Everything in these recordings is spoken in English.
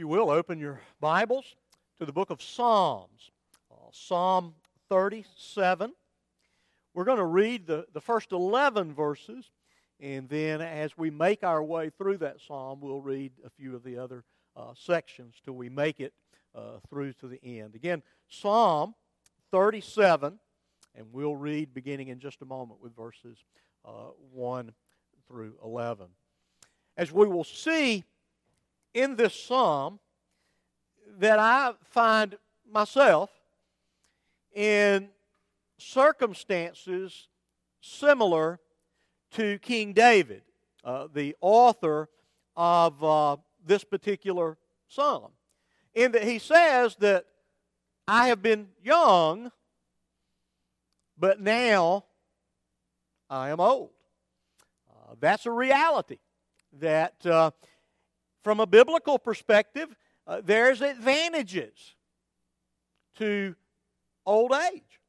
you will, open your Bibles to the book of Psalms, uh, Psalm 37. We're going to read the, the first 11 verses, and then as we make our way through that psalm, we'll read a few of the other uh, sections till we make it uh, through to the end. Again, Psalm 37, and we'll read beginning in just a moment with verses uh, 1 through 11. As we will see, in this psalm that I find myself in circumstances similar to King David, uh, the author of uh, this particular psalm. In that he says that I have been young, but now I am old. Uh, that's a reality that uh, from a biblical perspective, uh, there's advantages to old age.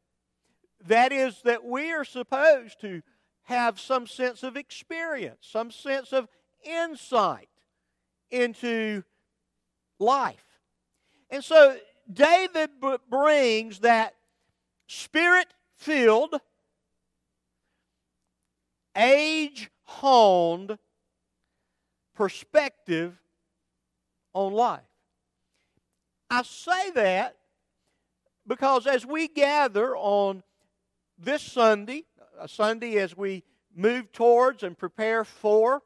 That is, that we are supposed to have some sense of experience, some sense of insight into life. And so David b- brings that spirit filled, age honed perspective on life. I say that because as we gather on this Sunday, a Sunday as we move towards and prepare for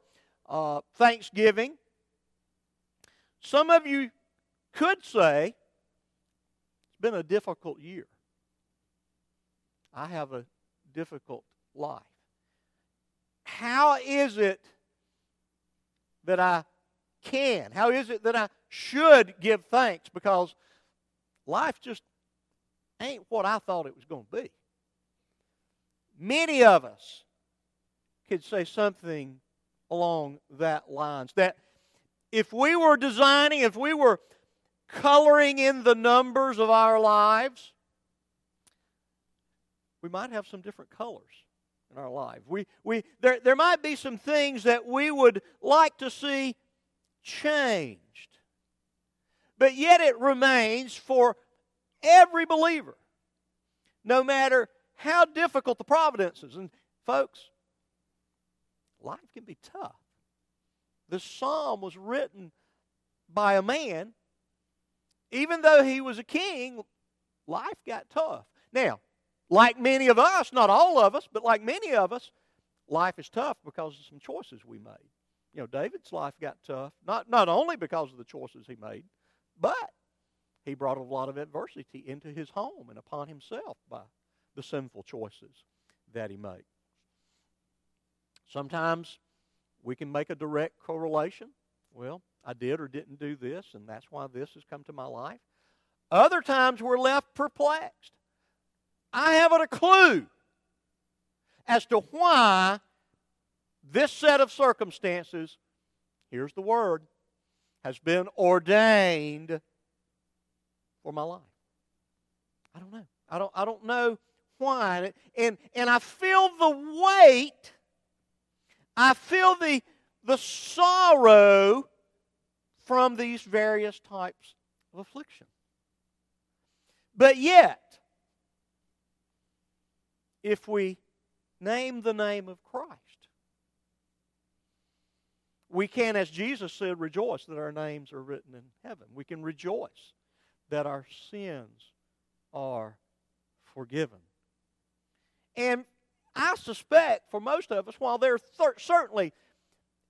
uh, Thanksgiving, some of you could say it's been a difficult year. I have a difficult life. How is it that I can? How is it that I should give thanks? Because life just ain't what I thought it was going to be. Many of us could say something along that lines that if we were designing, if we were coloring in the numbers of our lives, we might have some different colors in our life. We, we, there, there might be some things that we would like to see changed. But yet it remains for every believer, no matter how difficult the providence is. And folks, life can be tough. The psalm was written by a man. Even though he was a king, life got tough. Now, like many of us, not all of us, but like many of us, life is tough because of some choices we made. You know, David's life got tough, not, not only because of the choices he made, but he brought a lot of adversity into his home and upon himself by the sinful choices that he made. Sometimes we can make a direct correlation. Well, I did or didn't do this, and that's why this has come to my life. Other times we're left perplexed. I haven't a clue as to why this set of circumstances, here's the word, has been ordained for my life. I don't know. I don't, I don't know why. And, and I feel the weight, I feel the, the sorrow from these various types of affliction. But yet, if we name the name of Christ, we can, as Jesus said, rejoice that our names are written in heaven. We can rejoice that our sins are forgiven. And I suspect for most of us, while there are th- certainly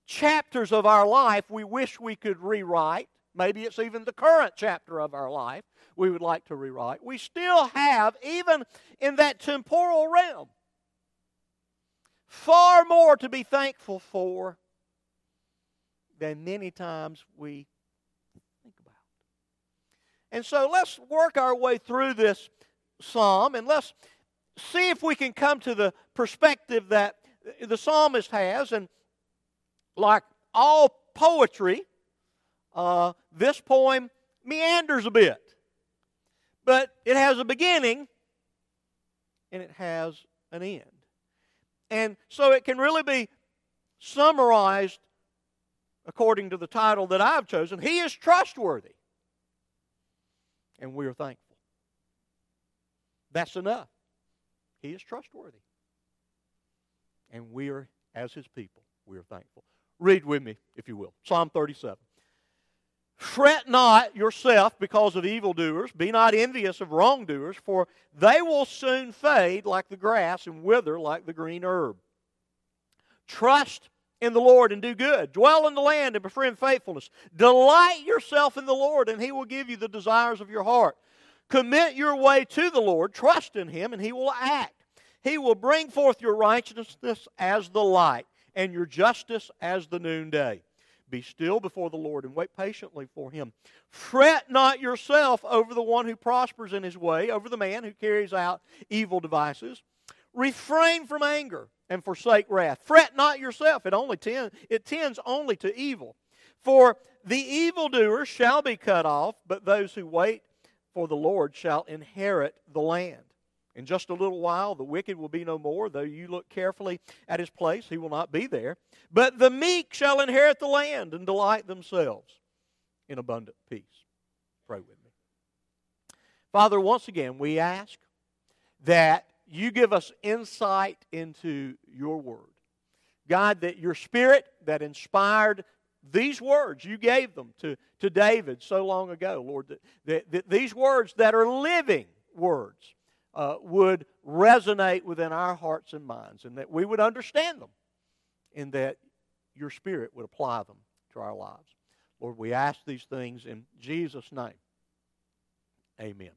chapters of our life we wish we could rewrite, maybe it's even the current chapter of our life we would like to rewrite, we still have, even in that temporal realm, far more to be thankful for than many times we think about. And so let's work our way through this psalm and let's see if we can come to the perspective that the psalmist has. And like all poetry, uh, this poem meanders a bit. But it has a beginning and it has an end. And so it can really be summarized according to the title that I've chosen, He is trustworthy. And we are thankful. That's enough. He is trustworthy. And we are, as His people, we are thankful. Read with me, if you will. Psalm 37. Fret not yourself because of evildoers. Be not envious of wrongdoers, for they will soon fade like the grass and wither like the green herb. Trust in the Lord and do good. Dwell in the land and befriend faithfulness. Delight yourself in the Lord, and He will give you the desires of your heart. Commit your way to the Lord. Trust in Him, and He will act. He will bring forth your righteousness as the light, and your justice as the noonday. Be still before the Lord and wait patiently for him. Fret not yourself over the one who prospers in his way, over the man who carries out evil devices. Refrain from anger and forsake wrath. Fret not yourself. It only tend, it tends only to evil. For the evildoer shall be cut off, but those who wait for the Lord shall inherit the land. In just a little while, the wicked will be no more. Though you look carefully at his place, he will not be there. But the meek shall inherit the land and delight themselves in abundant peace. Pray with me. Father, once again, we ask that you give us insight into your word. God, that your spirit that inspired these words, you gave them to, to David so long ago, Lord, that, that, that these words that are living words uh, would resonate within our hearts and minds, and that we would understand them, and that your Spirit would apply them to our lives. Lord, we ask these things in Jesus' name. Amen.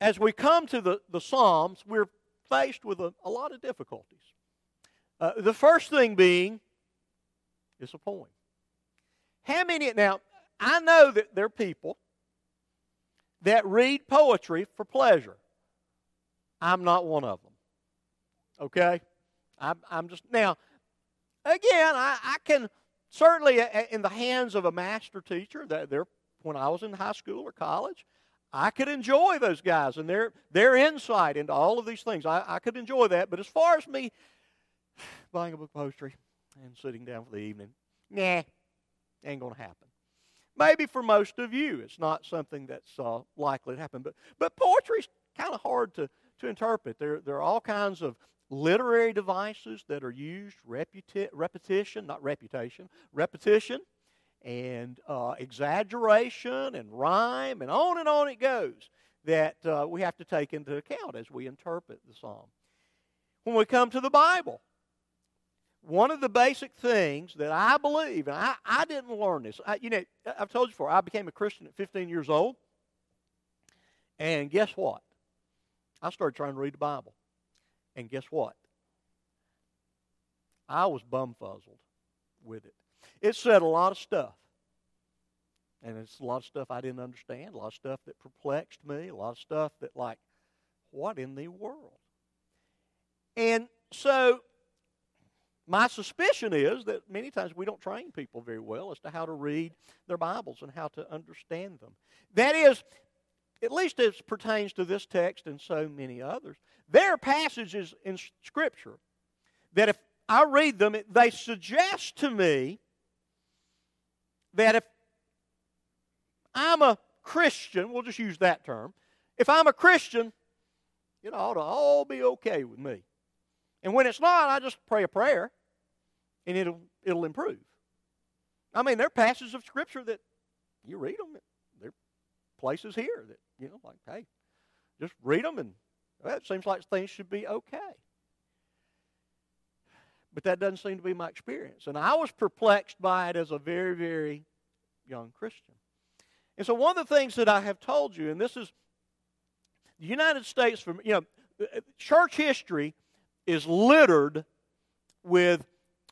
As we come to the, the Psalms, we're faced with a, a lot of difficulties. Uh, the first thing being is a poem. How many, now, I know that there are people that read poetry for pleasure. I'm not one of them. Okay? I'm, I'm just, now, again, I, I can certainly, in the hands of a master teacher, that they're, when I was in high school or college, I could enjoy those guys and their, their insight into all of these things. I, I could enjoy that. But as far as me buying a book of poetry and sitting down for the evening, nah, ain't going to happen. Maybe for most of you, it's not something that's uh, likely to happen. But, but poetry's kind of hard to, to interpret. There, there are all kinds of literary devices that are used reputi- repetition, not reputation, repetition, and uh, exaggeration and rhyme, and on and on it goes that uh, we have to take into account as we interpret the psalm. When we come to the Bible, one of the basic things that I believe, and I, I didn't learn this. I, you know, I've told you before, I became a Christian at 15 years old. And guess what? I started trying to read the Bible. And guess what? I was bumfuzzled with it. It said a lot of stuff. And it's a lot of stuff I didn't understand, a lot of stuff that perplexed me, a lot of stuff that, like, what in the world? And so my suspicion is that many times we don't train people very well as to how to read their Bibles and how to understand them. That is, at least as pertains to this text and so many others, there are passages in Scripture that if I read them, they suggest to me that if I'm a Christian, we'll just use that term, if I'm a Christian, it ought to all be okay with me. And when it's not, I just pray a prayer and it'll it'll improve. I mean, there are passages of Scripture that you read them. There are places here that you know, like, hey, just read them, and well, it seems like things should be okay. But that doesn't seem to be my experience, and I was perplexed by it as a very, very young Christian. And so, one of the things that I have told you, and this is the United States, from you know, uh, uh, church history is littered with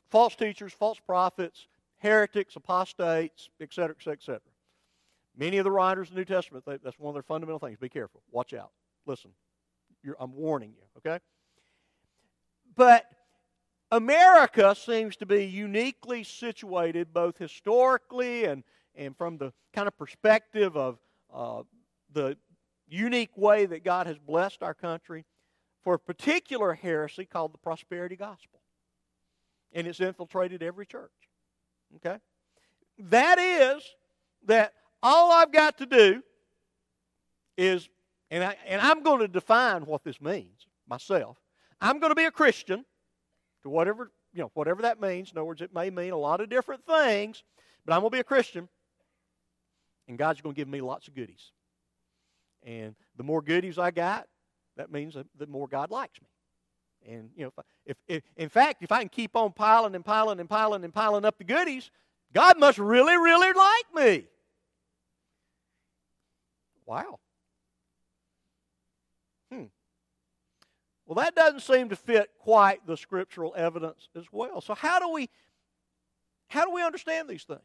false teachers, false prophets, heretics, apostates, etc., etc., etc. Many of the writers of the New Testament, they, that's one of their fundamental things. Be careful. Watch out. Listen. I'm warning you, okay? But America seems to be uniquely situated, both historically and, and from the kind of perspective of uh, the unique way that God has blessed our country, for a particular heresy called the prosperity gospel. And it's infiltrated every church. Okay? That is that all I've got to do is, and, I, and I'm going to define what this means myself. I'm going to be a Christian to whatever, you know, whatever that means. In other words, it may mean a lot of different things, but I'm going to be a Christian, and God's going to give me lots of goodies. And the more goodies I got, that means the more God likes me. And you know, if, if, if, in fact, if I can keep on piling and piling and piling and piling up the goodies, God must really, really like me. Wow. Well, that doesn't seem to fit quite the scriptural evidence as well. So how do we how do we understand these things?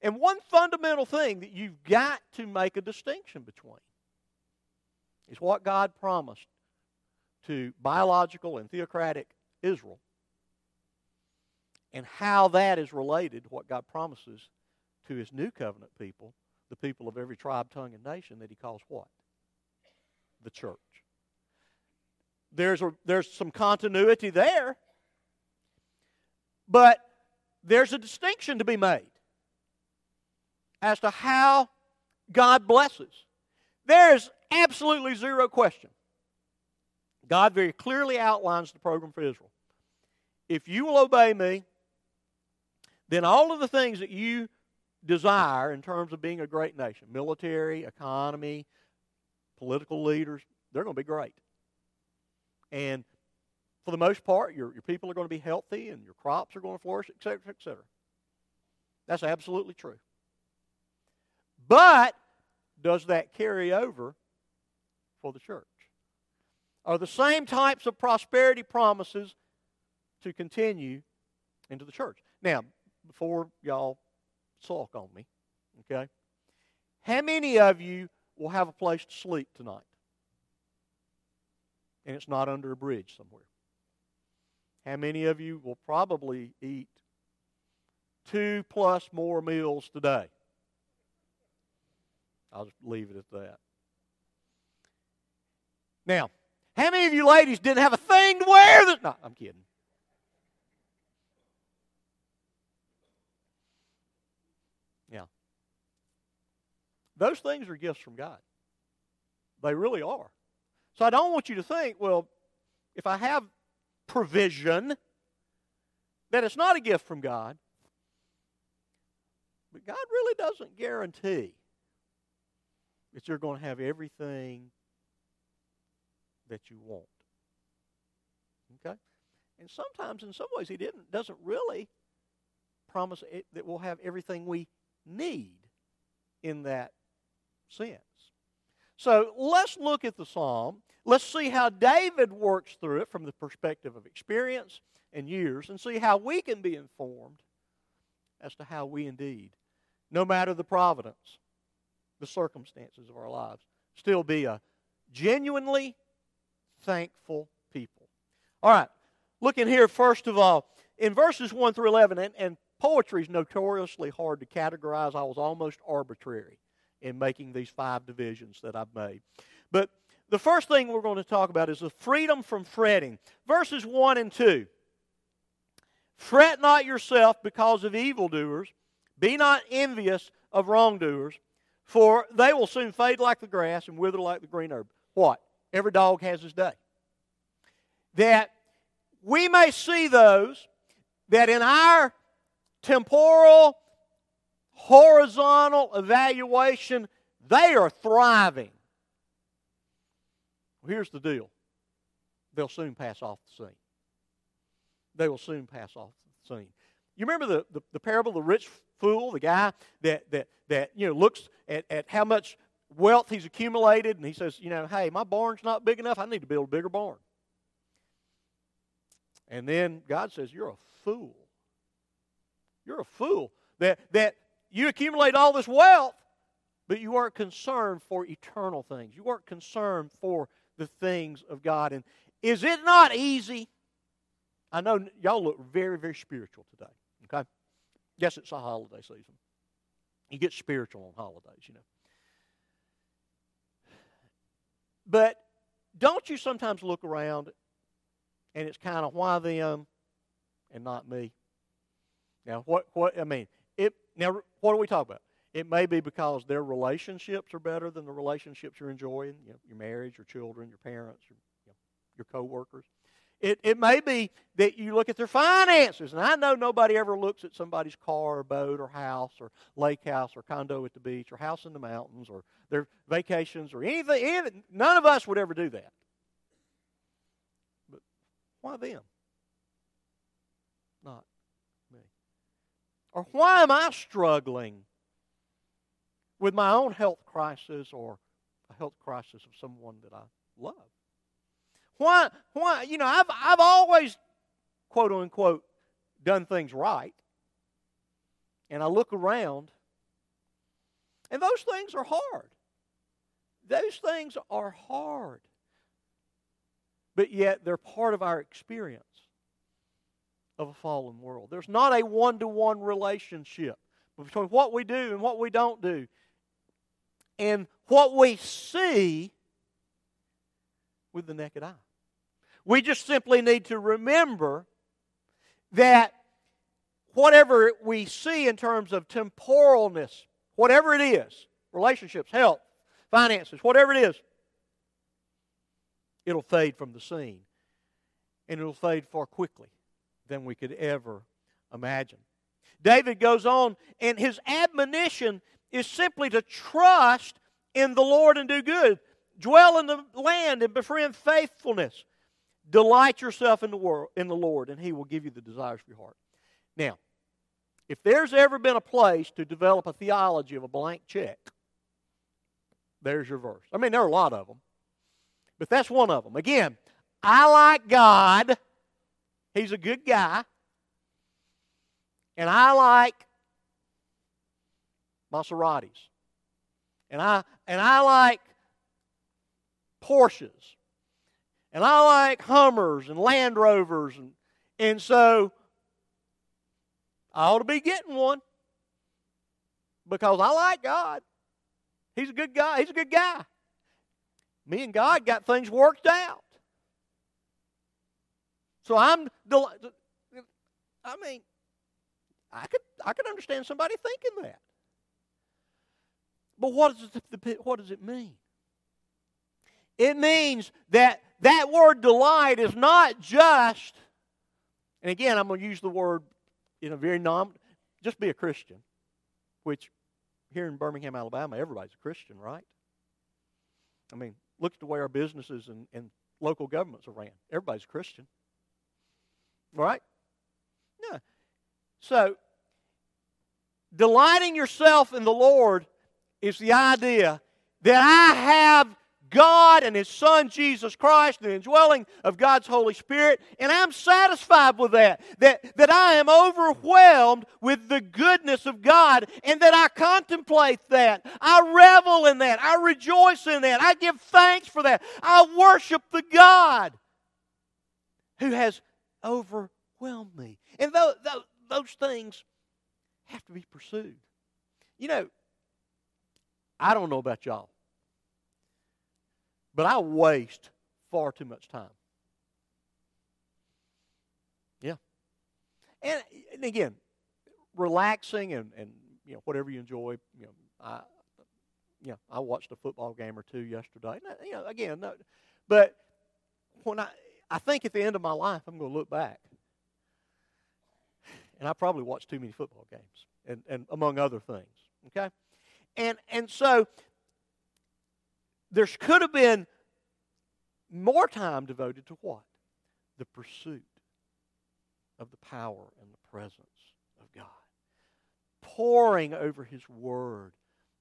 And one fundamental thing that you've got to make a distinction between is what God promised to biological and theocratic Israel and how that is related to what God promises to his new covenant people, the people of every tribe, tongue, and nation that he calls what? The church. There's, a, there's some continuity there, but there's a distinction to be made as to how God blesses. There's absolutely zero question. God very clearly outlines the program for Israel. If you will obey me, then all of the things that you desire in terms of being a great nation military, economy, political leaders they're going to be great. And for the most part, your, your people are going to be healthy and your crops are going to flourish, etc., etc. That's absolutely true. But does that carry over for the church? Are the same types of prosperity promises to continue into the church? Now, before y'all sulk on me, okay? How many of you will have a place to sleep tonight? And it's not under a bridge somewhere. How many of you will probably eat two plus more meals today? I'll just leave it at that. Now, how many of you ladies didn't have a thing to wear? That, no, I'm kidding. Yeah. Those things are gifts from God. They really are. So I don't want you to think, well, if I have provision, that it's not a gift from God. But God really doesn't guarantee that you're going to have everything that you want. Okay? And sometimes, in some ways, He didn't, doesn't really promise it, that we'll have everything we need in that sense. So let's look at the psalm. Let's see how David works through it from the perspective of experience and years and see how we can be informed as to how we indeed, no matter the providence, the circumstances of our lives, still be a genuinely thankful people. All right, looking here, first of all, in verses 1 through 11, and, and poetry is notoriously hard to categorize. I was almost arbitrary in making these five divisions that I've made. But the first thing we're going to talk about is the freedom from fretting. Verses 1 and 2. Fret not yourself because of evildoers, be not envious of wrongdoers, for they will soon fade like the grass and wither like the green herb. What? Every dog has his day. That we may see those that in our temporal, horizontal evaluation, they are thriving. Well, here's the deal they'll soon pass off the scene. They will soon pass off the scene. You remember the, the, the parable of the rich fool, the guy that, that, that you know, looks at, at how much wealth he's accumulated, and he says, you know, hey, my barn's not big enough. I need to build a bigger barn. And then God says, You're a fool. You're a fool. That, that you accumulate all this wealth, but you aren't concerned for eternal things. You aren't concerned for the things of God. And is it not easy? I know y'all look very, very spiritual today. Okay? Yes, it's a holiday season. You get spiritual on holidays, you know. But don't you sometimes look around and it's kind of why them? and not me. Now, what, what, I mean, now, what are we talking about? It may be because their relationships are better than the relationships you're enjoying, you know, your marriage, your children, your parents, your, you know, your coworkers. It, it may be that you look at their finances, and I know nobody ever looks at somebody's car or boat or house or lake house or condo at the beach or house in the mountains or their vacations or anything. anything. None of us would ever do that. But why them? Not. Or why am I struggling with my own health crisis or a health crisis of someone that I love? Why, why, you know, I've, I've always, quote unquote, done things right. And I look around, and those things are hard. Those things are hard. But yet they're part of our experience of a fallen world. There's not a one to one relationship between what we do and what we don't do. And what we see with the naked eye. We just simply need to remember that whatever we see in terms of temporalness, whatever it is, relationships, health, finances, whatever it is, it'll fade from the scene. And it'll fade far quickly than we could ever imagine. David goes on, and his admonition is simply to trust in the Lord and do good. Dwell in the land and befriend faithfulness. Delight yourself in the world in the Lord, and He will give you the desires of your heart. Now, if there's ever been a place to develop a theology of a blank check, there's your verse. I mean, there are a lot of them, but that's one of them. Again, I like God. He's a good guy. And I like Maseratis. And I and I like Porsches. And I like Hummers and Land Rovers and and so I ought to be getting one because I like God. He's a good guy. He's a good guy. Me and God got things worked out. So I'm delighted. I mean, I could I could understand somebody thinking that. But what does it, what does it mean? It means that that word delight is not just, and again, I'm going to use the word in a very non, just be a Christian, which here in Birmingham, Alabama, everybody's a Christian, right? I mean, look at the way our businesses and, and local governments are ran. Everybody's Christian. Right? Yeah. So, delighting yourself in the Lord is the idea that I have God and His Son Jesus Christ, the indwelling of God's Holy Spirit, and I'm satisfied with that. That, that I am overwhelmed with the goodness of God, and that I contemplate that. I revel in that. I rejoice in that. I give thanks for that. I worship the God who has overwhelmed me. And those, those things have to be pursued. You know, I don't know about y'all. But I waste far too much time. Yeah. And, and again, relaxing and, and you know whatever you enjoy. You know, I you know, I watched a football game or two yesterday. You know, again, but when I I think at the end of my life I'm going to look back, and I probably watched too many football games, and and among other things. Okay, and and so there could have been more time devoted to what? The pursuit of the power and the presence of God. Poring over His Word,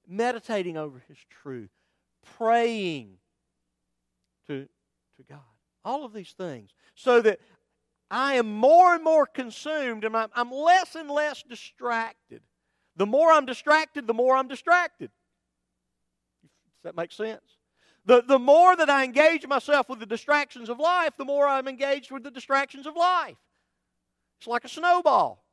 meditating over His truth, praying to, to God. All of these things. So that I am more and more consumed and I'm, less and less distracted. The more I'm distracted, the more I'm distracted. Does that make sense? The, the more that I engage myself with the distractions of life, the more I'm engaged with the distractions of life. It's like a snowball.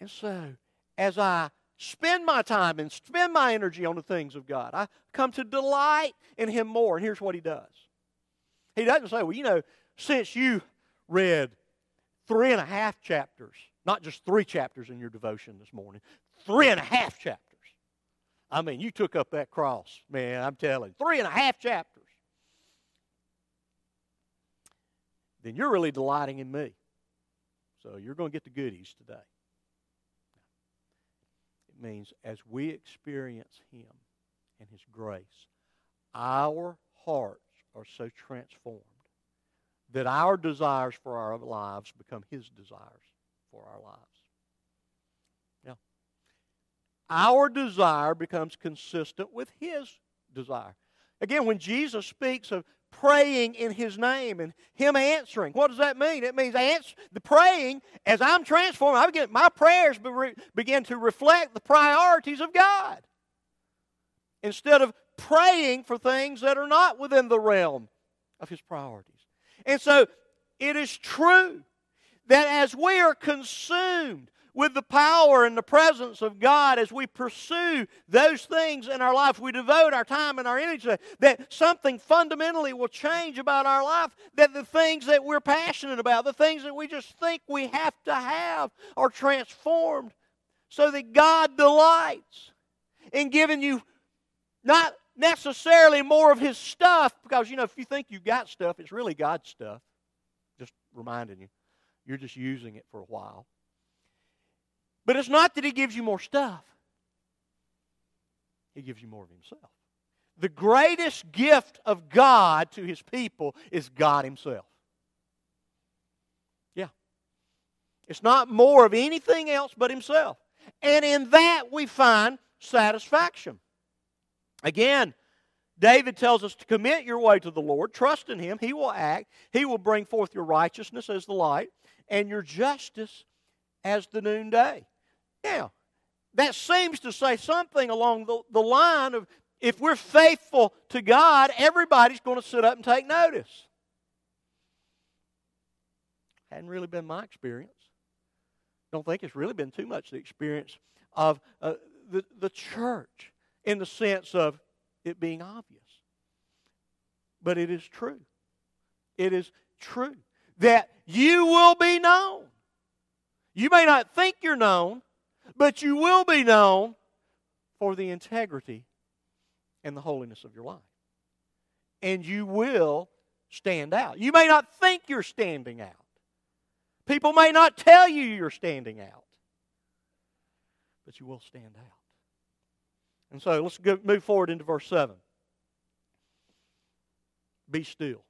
And so, as I spend my time and spend my energy on the things of God, I come to delight in Him more. And here's what He does He doesn't say, well, you know, since you read three and a half chapters, not just three chapters in your devotion this morning, three and a half chapters. I mean, you took up that cross, man, I'm telling you. Three and a half chapters. Then you're really delighting in me. So you're going to get the goodies today. It means as we experience Him and His grace, our hearts are so transformed that our desires for our lives become His desires for our lives. Now, our desire becomes consistent with His desire. Again, when Jesus speaks of praying in His name and Him answering, what does that mean? It means answer, the praying, as I'm transformed, I begin, my prayers begin to reflect the priorities of God. Instead of praying for things that are not within the realm of His priorities. And so it is true that as we are consumed with the power and the presence of God as we pursue those things in our life, we devote our time and our energy that something fundamentally will change about our life, that the things that we're passionate about, the things that we just think we have to have, are transformed so that God delights in giving you not necessarily more of his stuff because, you know, if you think you've got stuff, it's really God's stuff. Just reminding you, you're just using it for a while. But it's not that he gives you more stuff, he gives you more of himself. The greatest gift of God to his people is God himself. Yeah. It's not more of anything else but himself. And in that we find satisfaction. Again, David tells us to commit your way to the Lord, trust in Him, He will act, He will bring forth your righteousness as the light, and your justice as the noonday. Now, that seems to say something along the, the line of if we're faithful to God, everybody's going to sit up and take notice. Hadn't really been my experience. Don't think it's really been too much the experience of uh, the, the church in the sense of it being obvious. But it is true. It is true that you will be known. You may not think you're known, but you will be known for the integrity and the holiness of your life. And you will stand out. You may not think you're standing out. People may not tell you you're standing out, but you will stand out. And so let's go, move forward into verse 7. Be still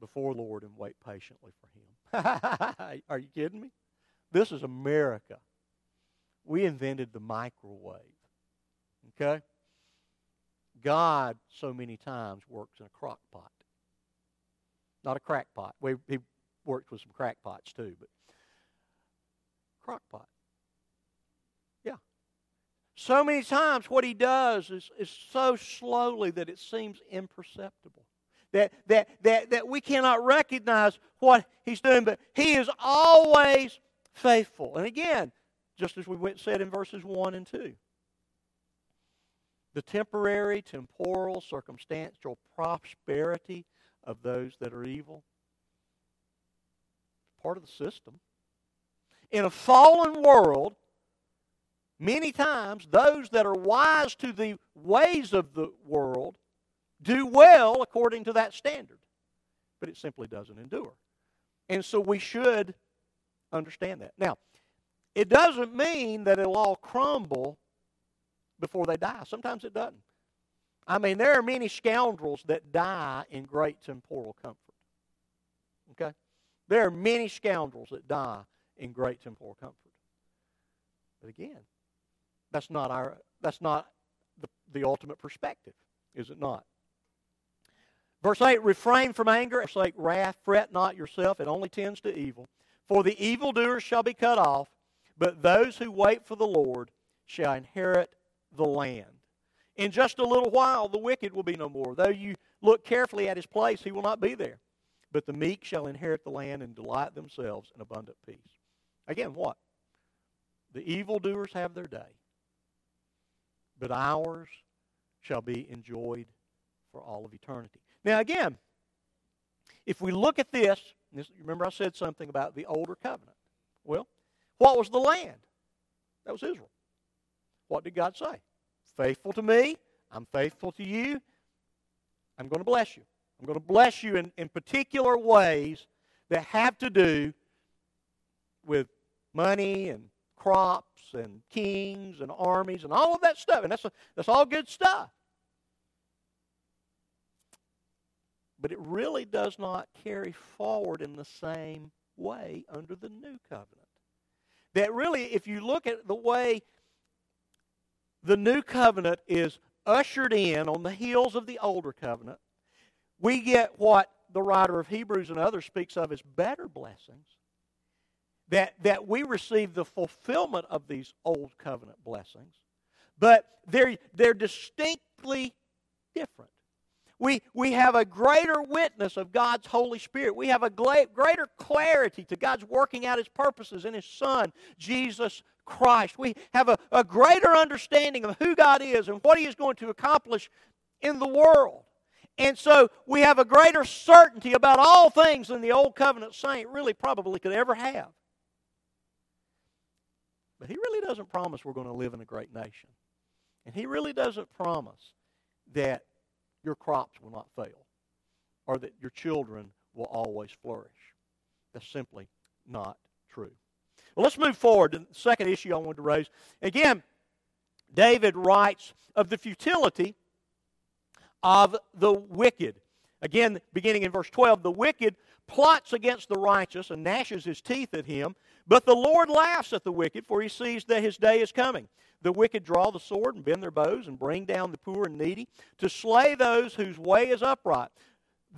before Lord and wait patiently for Him. Are you kidding me? This is America. We invented the microwave. Okay? God, so many times, works in a crock pot. Not a crack pot. We, he worked with some crack pots too, but crock pot. So many times, what he does is, is so slowly that it seems imperceptible. That, that, that, that we cannot recognize what he's doing, but he is always faithful. And again, just as we went, said in verses 1 and 2, the temporary, temporal, circumstantial prosperity of those that are evil, part of the system. In a fallen world, Many times, those that are wise to the ways of the world do well according to that standard, but it simply doesn't endure. And so we should understand that. Now, it doesn't mean that it'll all crumble before they die. Sometimes it doesn't. I mean, there are many scoundrels that die in great temporal comfort. Okay? There are many scoundrels that die in great temporal comfort. But again, that's not our that's not the, the ultimate perspective, is it not? Verse 8, refrain from anger, Verse 8, wrath, fret not yourself, it only tends to evil. For the evildoers shall be cut off, but those who wait for the Lord shall inherit the land. In just a little while, the wicked will be no more. Though you look carefully at his place, he will not be there. But the meek shall inherit the land and delight themselves in abundant peace. Again, what? The evildoers have their day but ours shall be enjoyed for all of eternity. Now, again, if we look at this This, remember, I said something about the older covenant. Well, what was the land? That was Israel. What did God say? Faithful to me, I'm faithful to you, I'm going to bless you. I'm going to bless you in, in particular ways that have to do with money and crops and kings and armies and all of that stuff. And that's, a, that's all good stuff. But it really does not carry forward in the same way under the new covenant. That really, if you look at the way the new covenant is ushered in on the heels of the older covenant, we get what the writer of Hebrews and others speaks of as better blessings. That, that we receive the fulfillment of these old covenant blessings, but they're, they're distinctly different. We, we have a greater witness of God's Holy Spirit. We have a greater clarity to God's working out His purposes in His Son, Jesus Christ. We have a, a greater understanding of who God is and what He is going to accomplish in the world. And so we have a greater certainty about all things than the Old Covenant saint really probably could ever have. But He really doesn't promise we're going to live in a great nation. And He really doesn't promise that your crops will not fail or that your children will always flourish. That's simply not true. Well, let's move forward to the second issue I wanted to raise. Again, David writes of the futility of the wicked. Again, beginning in verse 12, the wicked plots against the righteous and gnashes his teeth at him, but the Lord laughs at the wicked, for he sees that his day is coming. The wicked draw the sword and bend their bows and bring down the poor and needy to slay those whose way is upright.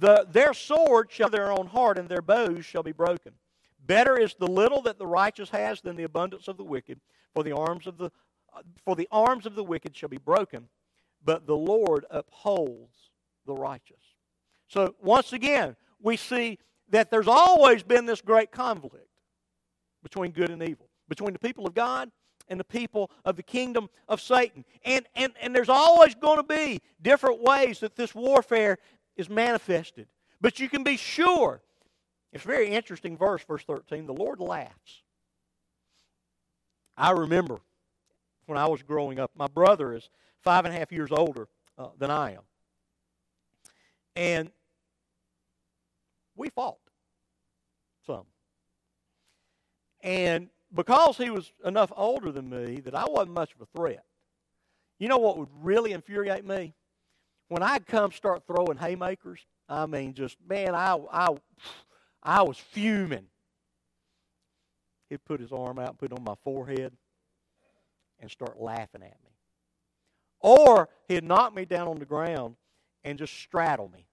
The, their sword shall their own heart, and their bows shall be broken. Better is the little that the righteous has than the abundance of the wicked, for the arms of the for the arms of the wicked shall be broken, but the Lord upholds the righteous. So once again, we see that there's always been this great conflict between good and evil, between the people of God and the people of the kingdom of Satan. And, and, and there's always going to be different ways that this warfare is manifested. But you can be sure. It's a very interesting verse, verse 13. The Lord laughs. I remember when I was growing up, my brother is five and a half years older uh, than I am. And we fought some. And because he was enough older than me that I wasn't much of a threat. You know what would really infuriate me? When I'd come start throwing haymakers, I mean, just, man, I, I, I was fuming. He'd put his arm out and put it on my forehead and start laughing at me. Or he'd knock me down on the ground and just straddle me,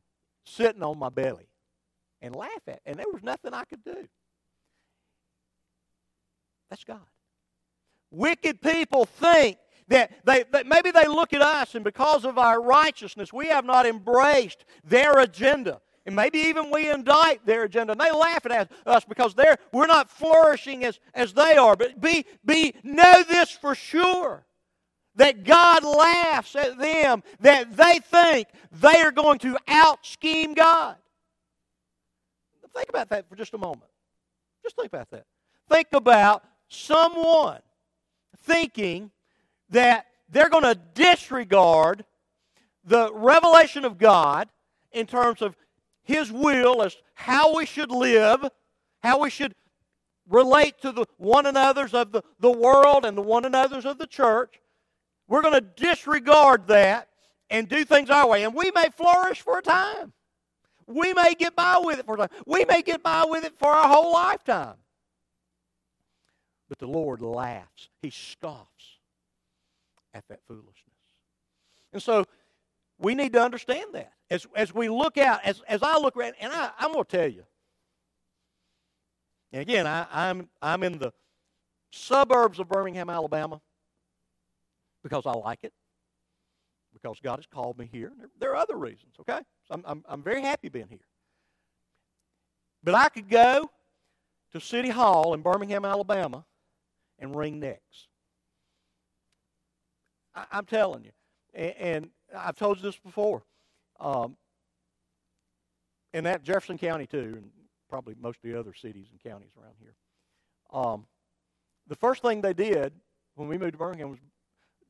sitting on my belly, and laugh at. And there was nothing I could do. That's God. Wicked people think that, they, that maybe they look at us and because of our righteousness, we have not embraced their agenda. And maybe even we indict their agenda. And they laugh at us because they're, we're not flourishing as, as they are. But be, be, know this for sure that God laughs at them, that they think they are going to out scheme God. Think about that for just a moment. Just think about that. Think about someone thinking that they're going to disregard the revelation of God in terms of His will as how we should live, how we should relate to the one another's of the, the world and the one another's of the church. We're going to disregard that and do things our way. And we may flourish for a time. We may get by with it for a time. We may get by with it for our whole lifetime. But the Lord laughs. He scoffs at that foolishness. And so we need to understand that. As, as we look out, as, as I look around, and I, I'm going to tell you, and again, I, I'm, I'm in the suburbs of Birmingham, Alabama, because I like it, because God has called me here. There, are other reasons, okay? So I'm, I'm, I'm very happy being here. But I could go to City Hall in Birmingham, Alabama, and wring necks. I, am telling you. And, and, I've told you this before. Um, and that Jefferson County, too. And probably most of the other cities and counties around here. Um, the first thing they did when we moved to Birmingham was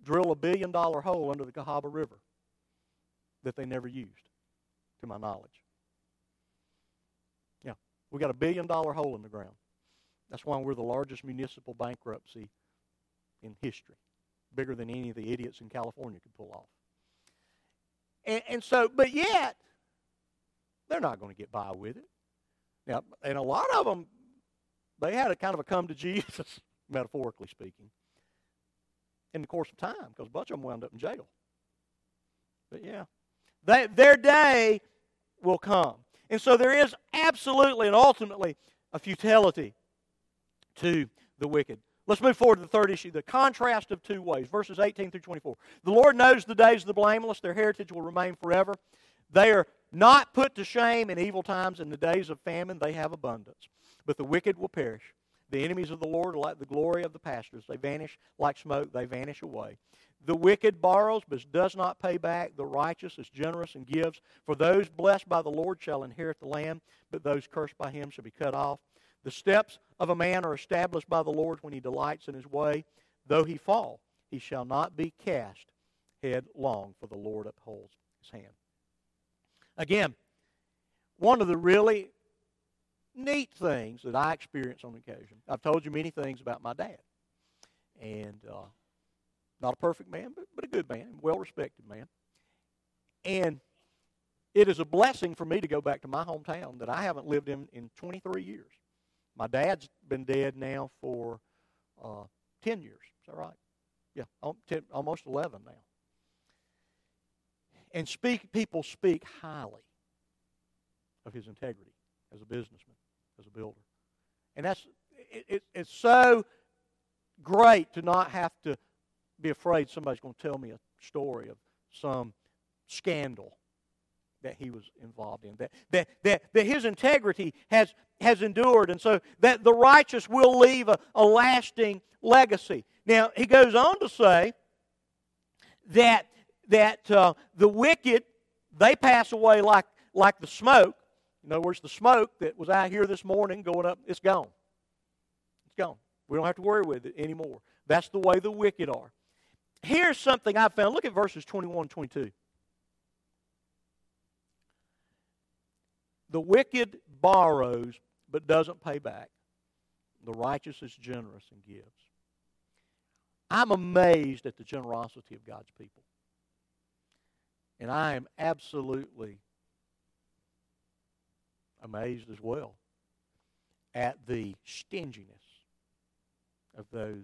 drill a billion dollar hole under the Cahaba River that they never used, to my knowledge. Yeah, we got a billion dollar hole in the ground. That's why we're the largest municipal bankruptcy in history, bigger than any of the idiots in California could pull off. And, and so, but yet, they're not going to get by with it. Now, and a lot of them, they had a kind of a come to Jesus, metaphorically speaking, in the course of time, because a bunch of them wound up in jail. But yeah, they, their day will come. And so there is absolutely and ultimately a futility to the wicked. Let's move forward to the third issue the contrast of two ways, verses 18 through 24. The Lord knows the days of the blameless, their heritage will remain forever. They are not put to shame in evil times. In the days of famine, they have abundance. But the wicked will perish. The enemies of the Lord are like the glory of the pastures. They vanish like smoke, they vanish away. The wicked borrows, but does not pay back. The righteous is generous and gives. For those blessed by the Lord shall inherit the land, but those cursed by him shall be cut off. The steps of a man are established by the Lord when he delights in his way. Though he fall, he shall not be cast headlong, for the Lord upholds his hand. Again, one of the really neat things that I experience on occasion, I've told you many things about my dad. And uh, not a perfect man, but, but a good man, well respected man. And it is a blessing for me to go back to my hometown that I haven't lived in in 23 years. My dad's been dead now for uh, 10 years. Is that right? Yeah, 10, almost 11 now. And speak, people speak highly of his integrity as a businessman, as a builder. And that's it, it, it's so great to not have to be afraid somebody's going to tell me a story of some scandal that he was involved in, that, that, that, that his integrity has, has endured, and so that the righteous will leave a, a lasting legacy. Now, he goes on to say that, that uh, the wicked, they pass away like, like the smoke. In other words, the smoke that was out here this morning going up, it's gone. It's gone. We don't have to worry with it anymore. That's the way the wicked are. Here's something I found. Look at verses 21 and 22. The wicked borrows but doesn't pay back. The righteous is generous and gives. I'm amazed at the generosity of God's people. And I am absolutely amazed as well at the stinginess of those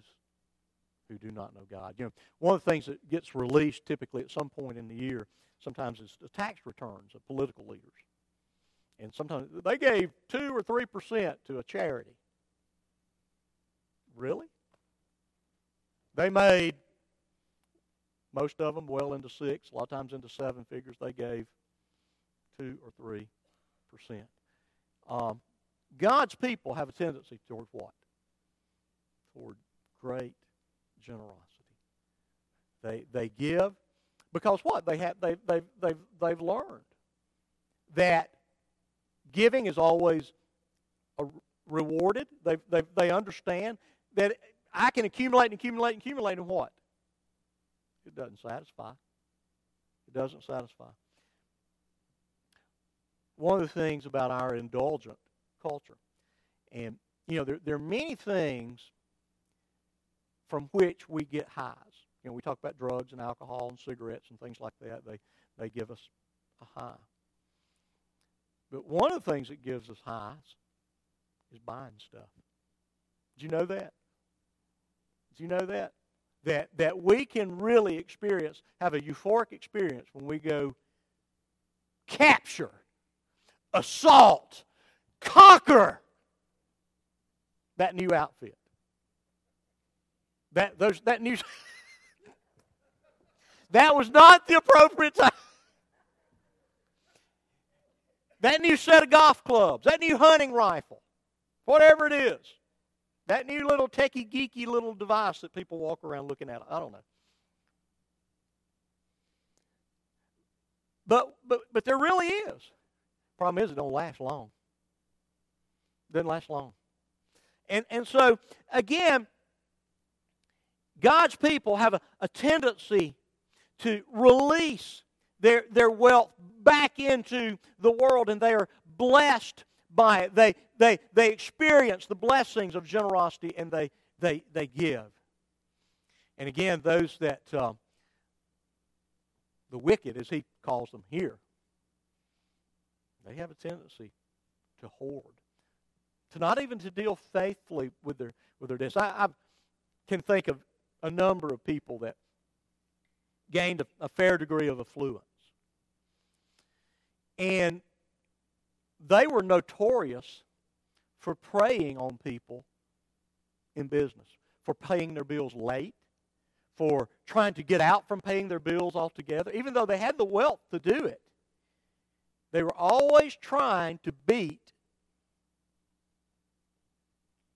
who do not know God. You know, one of the things that gets released typically at some point in the year sometimes is the tax returns of political leaders. And sometimes they gave 2 or 3% to a charity. Really? They made most of them well into 6, a lot of times into 7 figures they gave 2 or 3%. Um, God's people have a tendency toward what? Toward great generosity. They, they give because what? They have, they, they've, they've, they've learned that giving is always rewarded. They, they, they understand that I can accumulate and accumulate and accumulate and what? It doesn't satisfy. It doesn't satisfy. One of the things about our indulgent culture, and you know, there, there are many things from which we get highs. You know, we talk about drugs and alcohol and cigarettes and things like that. They, they give us a high. But one of the things that gives us highs is buying stuff. Did you know that? Did you know that? That, that we can really experience, have a euphoric experience when we go capture, assault, conquer that new outfit. That those that new that was not the appropriate time. That new set of golf clubs, that new hunting rifle, whatever it is, that new little techie geeky little device that people walk around looking at. I don't know. But but but there really is. Problem is it don't last long. Doesn't last long. And, and so, again, God's people have a, a tendency to release their, their wealth back into the world, and they are blessed by it. They, they, they experience the blessings of generosity and they, they, they give. And again, those that, uh, the wicked, as he calls them here, they have a tendency to hoard, to not even to deal faithfully with their, with their debts. I, I can think of a number of people that gained a, a fair degree of affluence. And they were notorious for preying on people in business, for paying their bills late, for trying to get out from paying their bills altogether, even though they had the wealth to do it. They were always trying to beat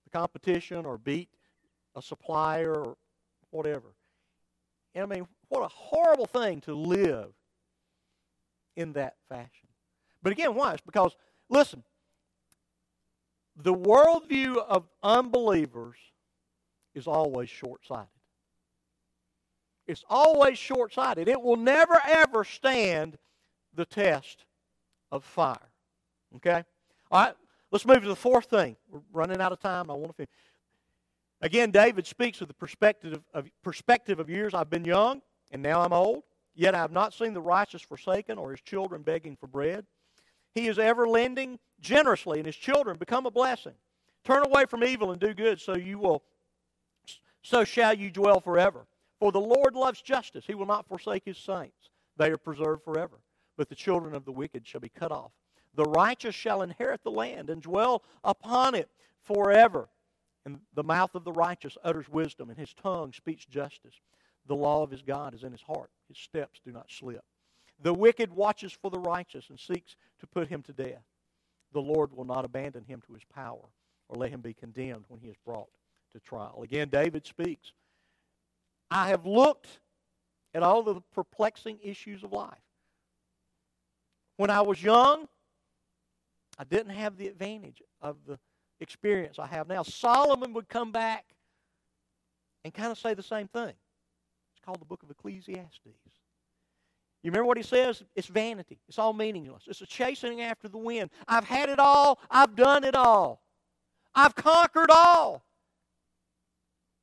the competition or beat a supplier or whatever. And I mean, what a horrible thing to live in that fashion. But again, why? It's because Listen, the worldview of unbelievers is always short sighted. It's always short sighted. It will never, ever stand the test of fire. Okay? All right, let's move to the fourth thing. We're running out of time. I want to finish. Again, David speaks of the perspective of, perspective of years. I've been young, and now I'm old. Yet I have not seen the righteous forsaken or his children begging for bread. He is ever lending generously, and his children become a blessing. Turn away from evil and do good, so you will so shall you dwell forever. For the Lord loves justice. He will not forsake his saints. They are preserved forever. But the children of the wicked shall be cut off. The righteous shall inherit the land and dwell upon it forever. And the mouth of the righteous utters wisdom, and his tongue speaks justice. The law of his God is in his heart. His steps do not slip. The wicked watches for the righteous and seeks to put him to death. The Lord will not abandon him to his power or let him be condemned when he is brought to trial. Again, David speaks I have looked at all the perplexing issues of life. When I was young, I didn't have the advantage of the experience I have now. Solomon would come back and kind of say the same thing. It's called the book of Ecclesiastes. You remember what he says? It's vanity. It's all meaningless. It's a chasing after the wind. I've had it all. I've done it all. I've conquered all.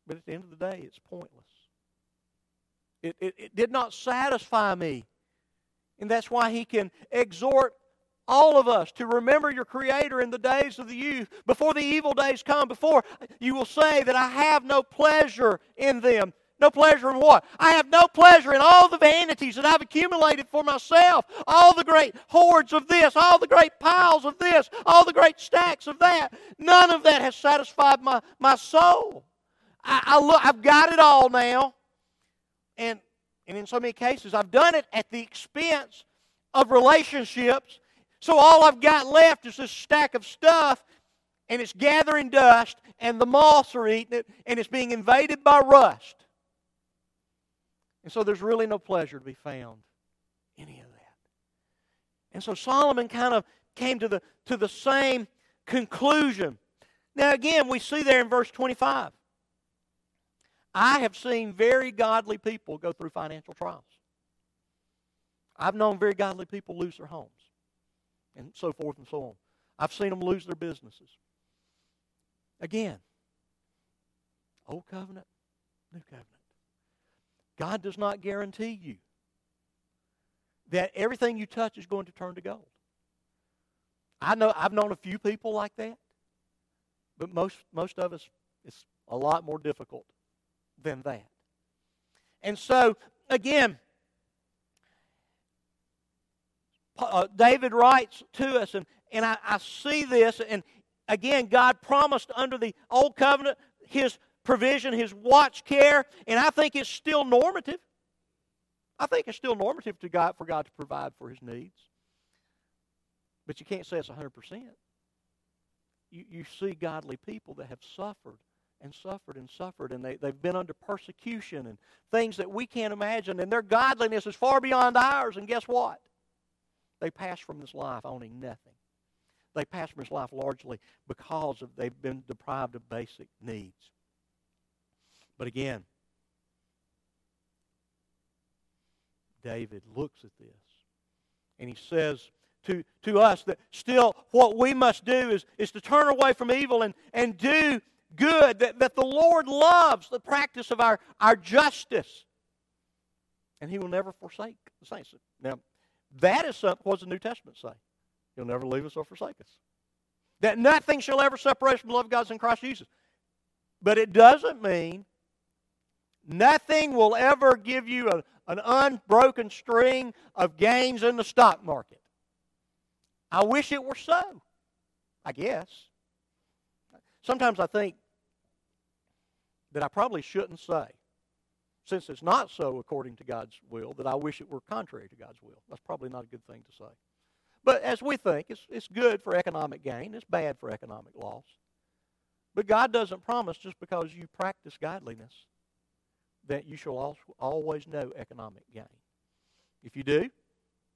But at the end of the day, it's pointless. It, it, it did not satisfy me. And that's why he can exhort all of us to remember your Creator in the days of the youth, before the evil days come, before you will say that I have no pleasure in them. No pleasure in what? I have no pleasure in all the vanities that I've accumulated for myself. All the great hoards of this, all the great piles of this, all the great stacks of that. None of that has satisfied my, my soul. I, I look, I've got it all now. And, and in so many cases, I've done it at the expense of relationships. So all I've got left is this stack of stuff, and it's gathering dust, and the moths are eating it, and it's being invaded by rust. And so there's really no pleasure to be found any of that. And so Solomon kind of came to the, to the same conclusion. Now, again, we see there in verse 25 I have seen very godly people go through financial trials. I've known very godly people lose their homes and so forth and so on. I've seen them lose their businesses. Again, Old Covenant, New Covenant. God does not guarantee you that everything you touch is going to turn to gold. I know I've known a few people like that, but most most of us it's a lot more difficult than that. And so again, uh, David writes to us, and, and I, I see this, and again, God promised under the old covenant his provision, His watch care, and I think it's still normative. I think it's still normative to God for God to provide for His needs. But you can't say it's 100%. You, you see godly people that have suffered and suffered and suffered, and they, they've been under persecution and things that we can't imagine, and their godliness is far beyond ours, and guess what? They pass from this life owning nothing. they pass from this life largely because of they've been deprived of basic needs. But again, David looks at this and he says to, to us that still what we must do is, is to turn away from evil and, and do good, that, that the Lord loves the practice of our, our justice. And he will never forsake the saints. Now, that is something, what does the New Testament say? He'll never leave us or forsake us. That nothing shall ever separate us from the love of God in Christ Jesus. But it doesn't mean nothing will ever give you a, an unbroken string of gains in the stock market. I wish it were so, I guess. Sometimes I think that I probably shouldn't say, since it's not so according to God's will, that I wish it were contrary to God's will. That's probably not a good thing to say. But as we think, it's, it's good for economic gain, it's bad for economic loss. But God doesn't promise just because you practice godliness that you shall always know economic gain. If you do,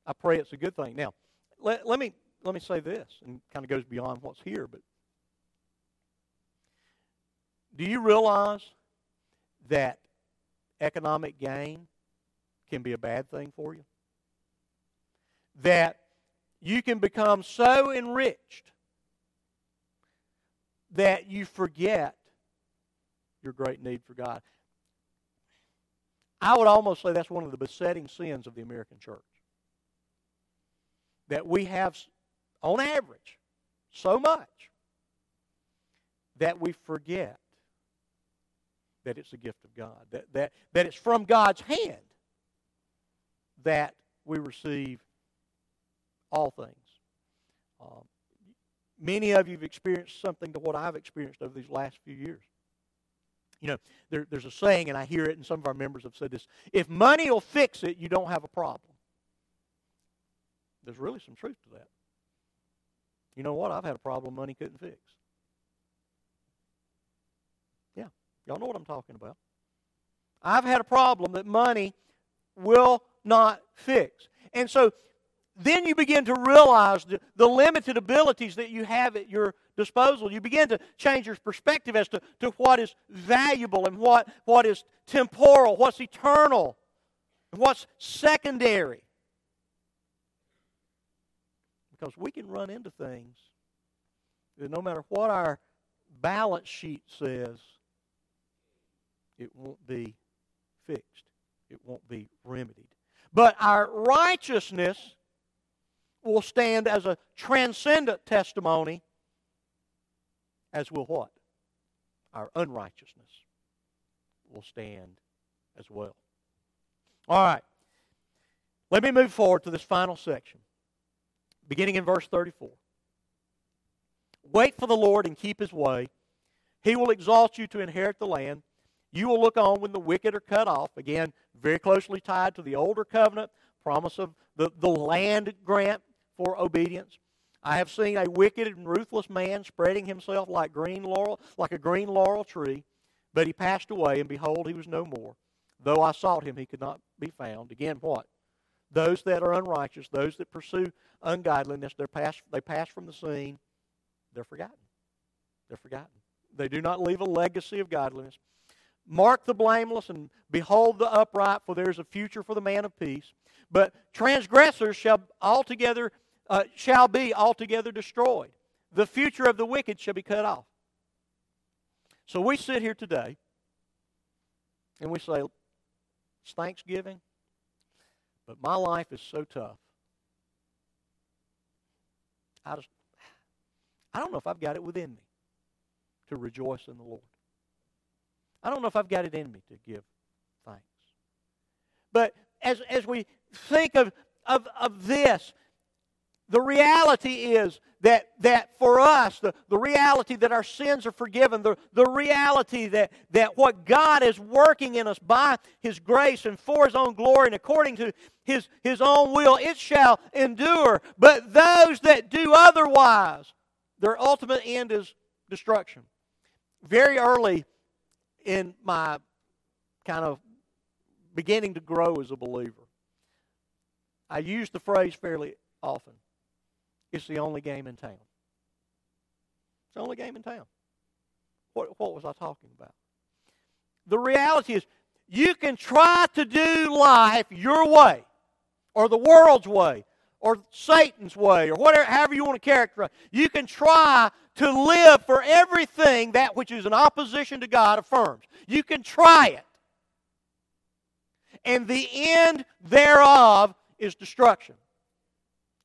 I pray it's a good thing. Now, let, let me let me say this, and kind of goes beyond what's here, but do you realize that economic gain can be a bad thing for you? That you can become so enriched that you forget your great need for God. I would almost say that's one of the besetting sins of the American church. That we have, on average, so much that we forget that it's a gift of God, that, that, that it's from God's hand that we receive all things. Um, many of you have experienced something to what I've experienced over these last few years. You know, there, there's a saying, and I hear it, and some of our members have said this if money will fix it, you don't have a problem. There's really some truth to that. You know what? I've had a problem money couldn't fix. Yeah, y'all know what I'm talking about. I've had a problem that money will not fix. And so then you begin to realize the, the, limited abilities that you have at your disposal. You begin to change your perspective as to, to what is valuable and what, what is temporal, what's eternal, and what's secondary. Because we can run into things that no matter what our balance sheet says, it won't be fixed, it won't be remedied. But our righteousness will stand as a transcendent testimony, as will what? Our unrighteousness will stand as well. All right. Let me move forward to this final section, beginning in verse 34. Wait for the Lord and keep his way. He will exalt you to inherit the land. You will look on when the wicked are cut off. Again, very closely tied to the older covenant, promise of the, the land grant for obedience. I have seen a wicked and ruthless man spreading himself like green laurel, like a green laurel tree, but he passed away, and behold, he was no more. Though I sought him, he could not be found. Again, what? Those that are unrighteous, those that pursue ungodliness, they're passed, they pass from the scene. They're forgotten. They're forgotten. They do not leave a legacy of godliness. Mark the blameless and behold the upright, for there is a future for the man of peace. But transgressors shall altogether uh, shall be altogether destroyed. The future of the wicked shall be cut off. So we sit here today and we say, It's Thanksgiving, but my life is so tough. I just I don't know if I've got it within me to rejoice in the Lord. I don't know if I've got it in me to give thanks. But as, as we think of, of, of this, the reality is that, that for us, the, the reality that our sins are forgiven, the, the reality that, that what God is working in us by His grace and for His own glory and according to His, His own will, it shall endure. But those that do otherwise, their ultimate end is destruction. Very early in my kind of beginning to grow as a believer, I use the phrase fairly often it's the only game in town. It's the only game in town. What, what was I talking about? The reality is, you can try to do life your way, or the world's way, or Satan's way, or whatever, however you want to characterize. You can try to live for everything that which is in opposition to God affirms. You can try it. And the end thereof is destruction.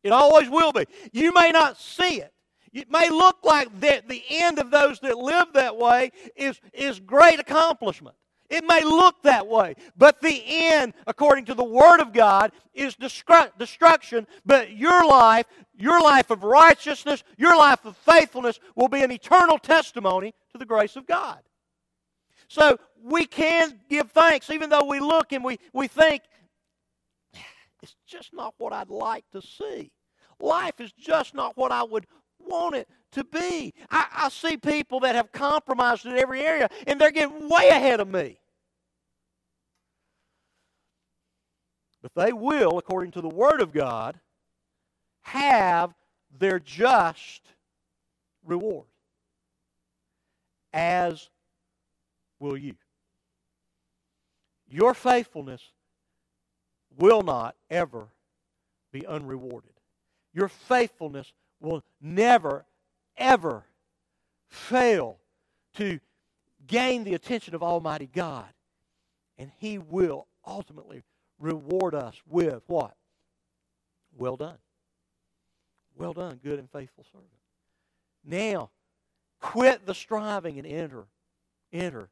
It always will be. You may not see it. It may look like that the end of those that live that way is, is great accomplishment. It may look that way, but the end, according to the Word of God, is destruction. But your life, your life of righteousness, your life of faithfulness will be an eternal testimony to the grace of God. So we can give thanks, even though we look and we, we think, it's just not what I'd like to see. Life is just not what I would want it to be. I, I see people that have compromised in every area, and they're getting way ahead of me. But they will, according to the Word of God, have their just reward. As will you. Your faithfulness will not ever be unrewarded. Your faithfulness will never, ever fail to gain the attention of Almighty God. And He will ultimately reward us with what? Well done. Well done, good and faithful servant. Now, quit the striving and enter, enter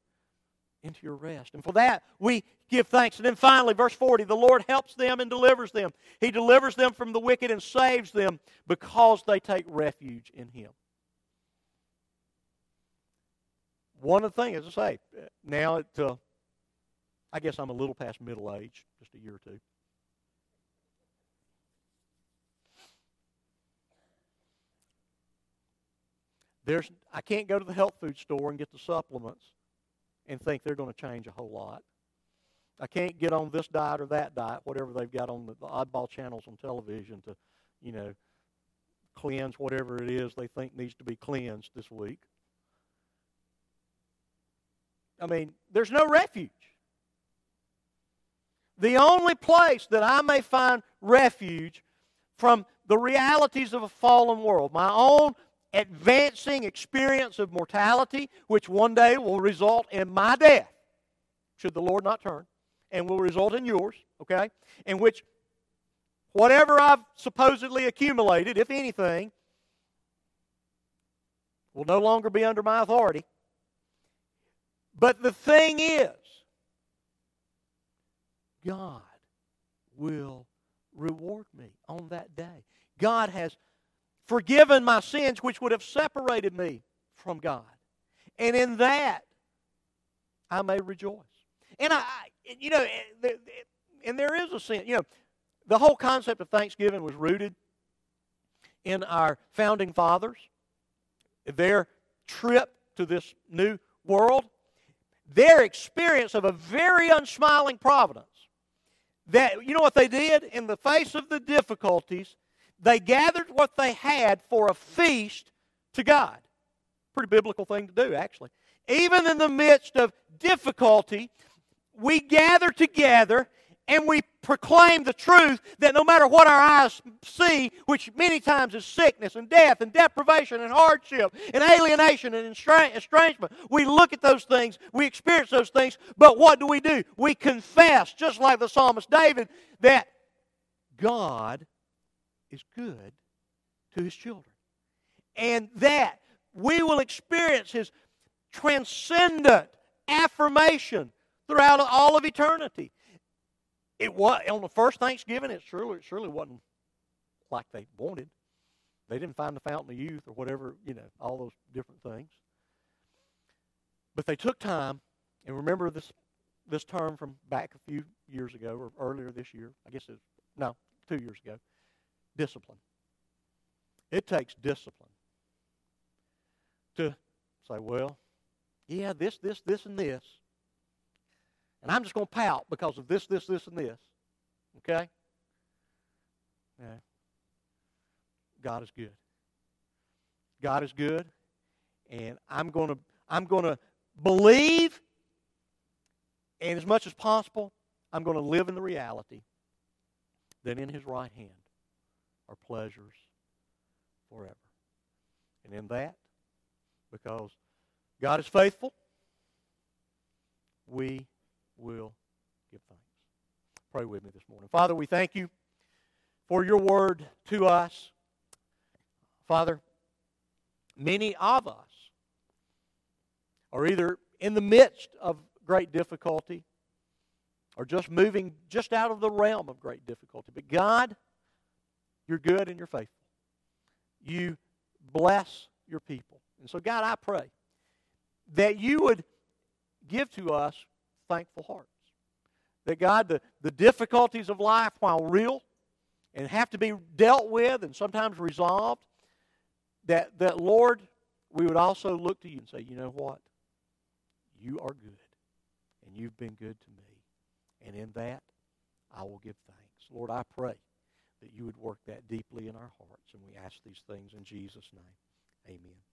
into your rest. And for that, we give thanks. And then finally, verse 40 the Lord helps them and delivers them. He delivers them from the wicked and saves them because they take refuge in Him. One of the things, as I say, now it, uh, I guess I'm a little past middle age, just a year or two. There's, I can't go to the health food store and get the supplements and think they're going to change a whole lot. I can't get on this diet or that diet, whatever they've got on the, the oddball channels on television to, you know, cleanse whatever it is they think needs to be cleansed this week. I mean, there's no refuge. The only place that I may find refuge from the realities of a fallen world, my own advancing experience of mortality, which one day will result in my death, should the Lord not turn, and will result in yours, okay? In which whatever I've supposedly accumulated, if anything, will no longer be under my authority. But the thing is, God will reward me on that day. God has forgiven my sins, which would have separated me from God. And in that, I may rejoice. And I, you know, and there is a sin. You know, the whole concept of Thanksgiving was rooted in our founding fathers, their trip to this new world, their experience of a very unsmiling providence. That, you know what they did? In the face of the difficulties, they gathered what they had for a feast to God. Pretty biblical thing to do, actually. Even in the midst of difficulty, we gather together and we proclaim the truth that no matter what our eyes see, which many times is sickness and death and deprivation and hardship and alienation and estrangement, we look at those things, we experience those things, but what do we do? We confess, just like the psalmist David, that God is good to his children. And that we will experience his transcendent affirmation throughout all of eternity. It was on the first Thanksgiving, it surely it surely wasn't like they wanted. They didn't find the fountain of youth or whatever, you know, all those different things. But they took time, and remember this this term from back a few years ago or earlier this year. I guess it's no, two years ago discipline. It takes discipline to say, well, yeah, this, this, this, and this. And I'm just going to pout because of this, this, this, and this. Okay? Yeah. God is good. God is good. And I'm going to I'm going to believe and as much as possible, I'm going to live in the reality that in his right hand are pleasures forever. And in that, because God is faithful, we will give thanks. Pray with me this morning. Father, we thank you for your word to us. Father, many of us are either in the midst of great difficulty or just moving just out of the realm of great difficulty. But God, you're good and you're faithful. You bless your people. And so, God, I pray that you would give to us thankful hearts. That, God, the, the difficulties of life, while real and have to be dealt with and sometimes resolved, that, that Lord, we would also look to you and say, you know what? You are good, and you've been good to me. And in that, I will give thanks. Lord, I pray that you would work that deeply in our hearts, and we ask these things in Jesus' name. Amen.